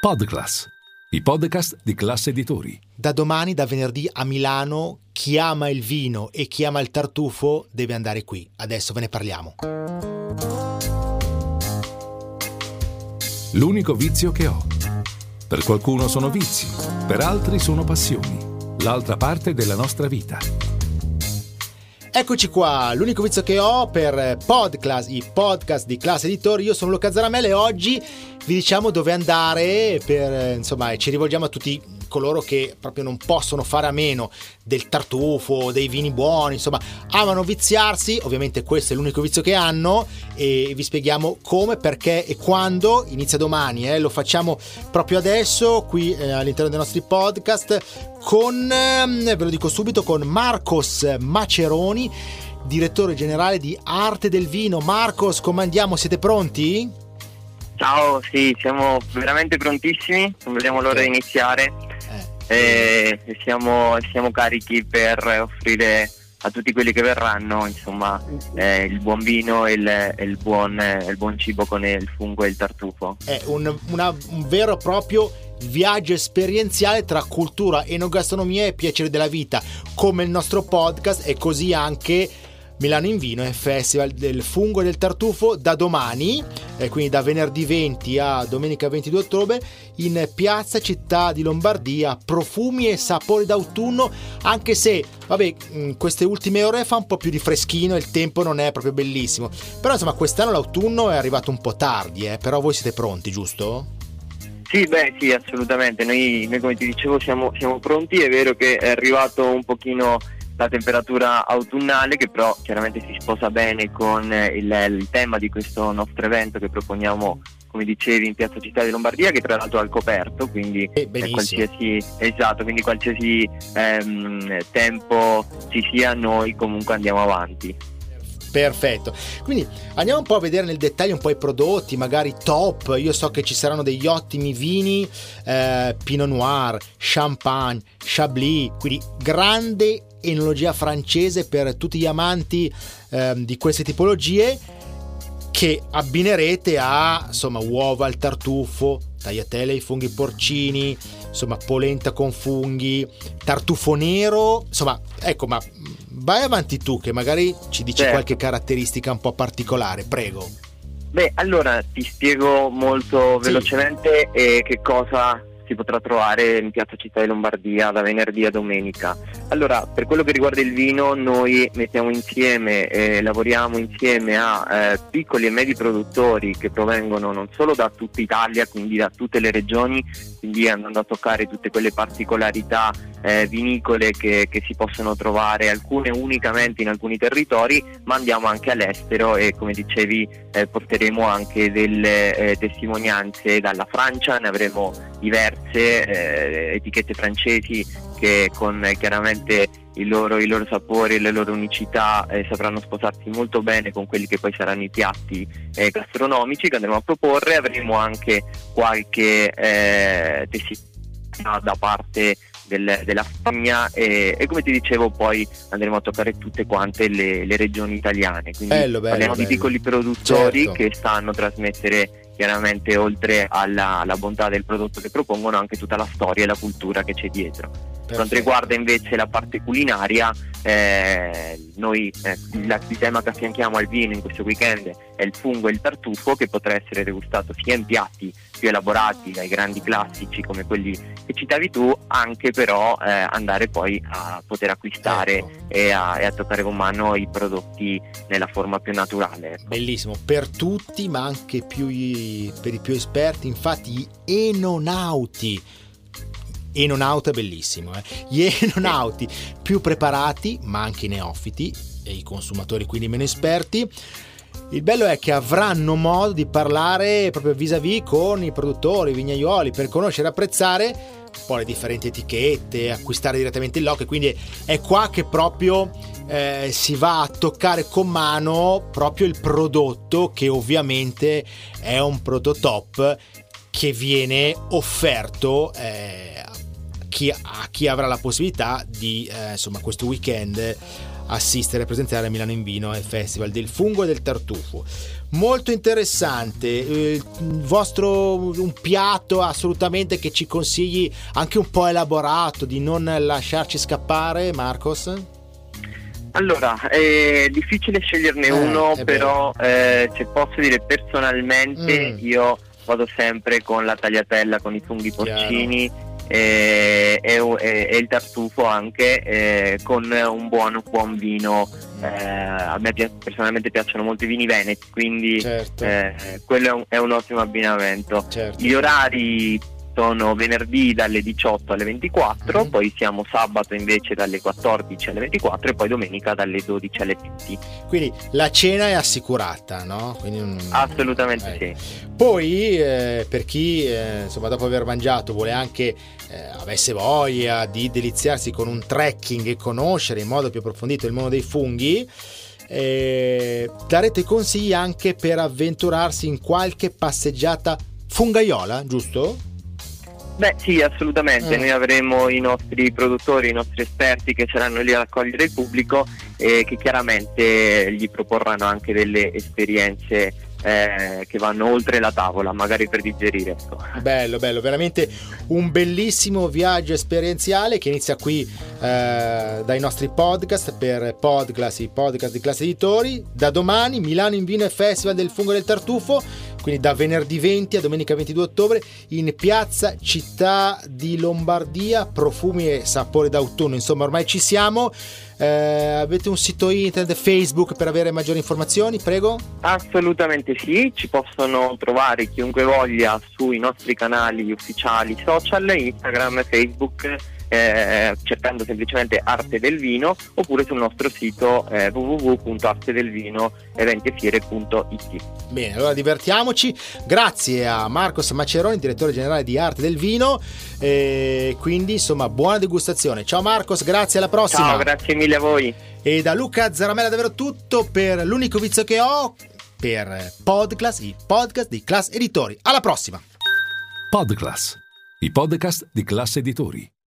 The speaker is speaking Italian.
Podclass, i podcast di classe editori. Da domani, da venerdì a Milano, chi ama il vino e chi ama il tartufo deve andare qui. Adesso ve ne parliamo. L'unico vizio che ho. Per qualcuno sono vizi, per altri sono passioni. L'altra parte della nostra vita. Eccoci qua, l'unico vizio che ho per Podclass, i podcast di classe editori. Io sono Luca Zaramella e oggi vi diciamo dove andare per, insomma, ci rivolgiamo a tutti coloro che proprio non possono fare a meno del tartufo, dei vini buoni, insomma, amano viziarsi, ovviamente questo è l'unico vizio che hanno e vi spieghiamo come, perché e quando, inizia domani, eh, lo facciamo proprio adesso qui eh, all'interno dei nostri podcast con, eh, ve lo dico subito, con Marcos Maceroni, direttore generale di Arte del Vino. Marcos, come andiamo? Siete pronti? Ciao, sì, siamo veramente prontissimi, non vediamo l'ora di iniziare. E siamo, siamo, carichi per offrire a tutti quelli che verranno insomma, eh, il buon vino e il, il, buon, il, buon, cibo con il fungo e il tartufo. È un, una, un vero e proprio viaggio esperienziale tra cultura, enogastronomia e piacere della vita, come il nostro podcast e così anche Milano in Vino è Festival del Fungo e del Tartufo da domani, eh, quindi da venerdì 20 a domenica 22 ottobre, in Piazza Città di Lombardia, profumi e sapori d'autunno, anche se, vabbè, queste ultime ore fa un po' più di freschino e il tempo non è proprio bellissimo. Però insomma quest'anno l'autunno è arrivato un po' tardi, eh, però voi siete pronti, giusto? Sì, beh, sì, assolutamente. Noi, noi come ti dicevo siamo, siamo pronti, è vero che è arrivato un pochino la temperatura autunnale che però chiaramente si sposa bene con il, il, tema di questo nostro evento che proponiamo come dicevi in Piazza Città di Lombardia che tra l'altro è al coperto quindi eh, qualsiasi, esatto, quindi qualsiasi ehm, tempo ci sia noi comunque andiamo avanti Perfetto. Quindi andiamo un po' a vedere nel dettaglio un po' i prodotti, magari top. Io so che ci saranno degli ottimi vini, eh, Pinot Noir, Champagne, Chablis, quindi grande enologia francese per tutti gli amanti eh, di queste tipologie che abbinerete a insomma uova al tartufo, tagliatelle ai funghi porcini, insomma polenta con funghi, tartufo nero, insomma ecco ma vai avanti tu che magari ci dici certo. qualche caratteristica un po' particolare, prego. Beh, allora ti spiego molto sì. velocemente eh, che cosa si potrà trovare in Piazza Città di Lombardia da venerdì a domenica. Allora, per quello che riguarda il vino, noi mettiamo insieme, eh, lavoriamo insieme a eh, piccoli e medi produttori che provengono non solo da tutta Italia, quindi da tutte le regioni, quindi andando a toccare tutte quelle particolarità eh, vinicole che, che, si possono trovare, alcune unicamente in alcuni territori, ma andiamo anche all'estero e come dicevi eh, porteremo anche delle eh, testimonianze dalla Francia, ne avremo diverse eh, etichette francesi che con eh, chiaramente i loro, i loro, sapori e le loro unicità eh, sapranno sposarsi molto bene con quelli che poi saranno i piatti eh, gastronomici che andremo a proporre. Avremo anche qualche eh, testimonianza da parte del, della Spagna e, e, come ti dicevo poi andremo a toccare tutte quante le, le regioni italiane. Quindi bello, bello, parliamo bello. di piccoli produttori certo. che sanno trasmettere chiaramente oltre alla, alla, bontà del prodotto che propongono anche tutta la storia e la cultura che c'è dietro. Per quanto riguarda invece la parte culinaria, eh, noi eh, il, il tema che affianchiamo al vino in questo weekend è il fungo e il tartufo che potrà essere degustato sia in piatti più elaborati dai grandi classici come quelli che citavi tu, anche però eh, andare poi a poter acquistare ecco. e, a, e, a, toccare con mano i prodotti nella forma più naturale. Ecco. Bellissimo, per tutti ma anche più per i più esperti, infatti gli enonauti enonauta bellissimo, eh? gli enonauti più preparati ma anche i neofiti e i consumatori quindi meno esperti il bello è che avranno modo di parlare proprio vis-à-vis con i produttori, i vignaioli, per conoscere e apprezzare un po' le differenti etichette, acquistare direttamente il loco. Quindi è qua che proprio eh, si va a toccare con mano proprio il prodotto, che ovviamente è un prodotto top che viene offerto eh, chi, a chi avrà la possibilità di, eh, insomma, questo weekend assistere e presentare a Milano in Vino al Festival del Fungo e del Tartufo. Molto interessante, eh, il vostro un piatto assolutamente che ci consigli anche un po' elaborato di non lasciarci scappare, Marcos? Allora, è difficile sceglierne eh, uno, però eh, se posso dire personalmente mm. io vado sempre con la tagliatella con i funghi porcini e, e, e, il tartufo anche eh, con un buon, buon vino. Eh, a me personalmente piacciono molto i vini veneti, quindi certo. eh, quello è un, è un, ottimo abbinamento. Certo. Gli orari sono venerdì dalle 18 alle 24, mm-hmm. poi siamo sabato invece dalle 14 alle 24 e poi domenica dalle 12 alle 20. Quindi la cena è assicurata, no? Un... Assolutamente eh. sì. Poi eh, per chi eh, insomma dopo aver mangiato vuole anche eh, avesse voglia di deliziarsi con un trekking e conoscere in modo più approfondito il mondo dei funghi, eh, darete consigli anche per avventurarsi in qualche passeggiata fungaiola, giusto? Beh sì, assolutamente, eh. noi avremo i nostri produttori, i nostri esperti che saranno lì ad accogliere il pubblico e che chiaramente gli proporranno anche delle esperienze eh, che vanno oltre la tavola, magari per digerire. Ecco. Bello, bello, veramente un bellissimo viaggio esperienziale che inizia qui eh, dai nostri podcast per Podclass, i podcast di classe editori. Da domani Milano in Vino e Festival del Fungo del Tartufo quindi da venerdì 20 a domenica 22 ottobre in piazza Città di Lombardia, profumi e sapori d'autunno, insomma ormai ci siamo. Eh, avete un sito internet, Facebook per avere maggiori informazioni, prego? Assolutamente sì, ci possono trovare chiunque voglia sui nostri canali ufficiali social, Instagram Facebook eh, cercando semplicemente Arte del Vino oppure sul nostro sito eh, www.artedelvinoeventifiere.it. Bene, allora divertiamoci. Grazie a Marcos Maceroni, direttore generale di Arte del Vino. E quindi insomma, buona degustazione. Ciao Marcos, grazie alla prossima. Ciao, grazie mille a voi. E da Luca Zaramella davvero tutto per l'unico vizio che ho per Podclass, i podcast di Class Editori. Alla prossima. Podclass, i podcast di Class Editori.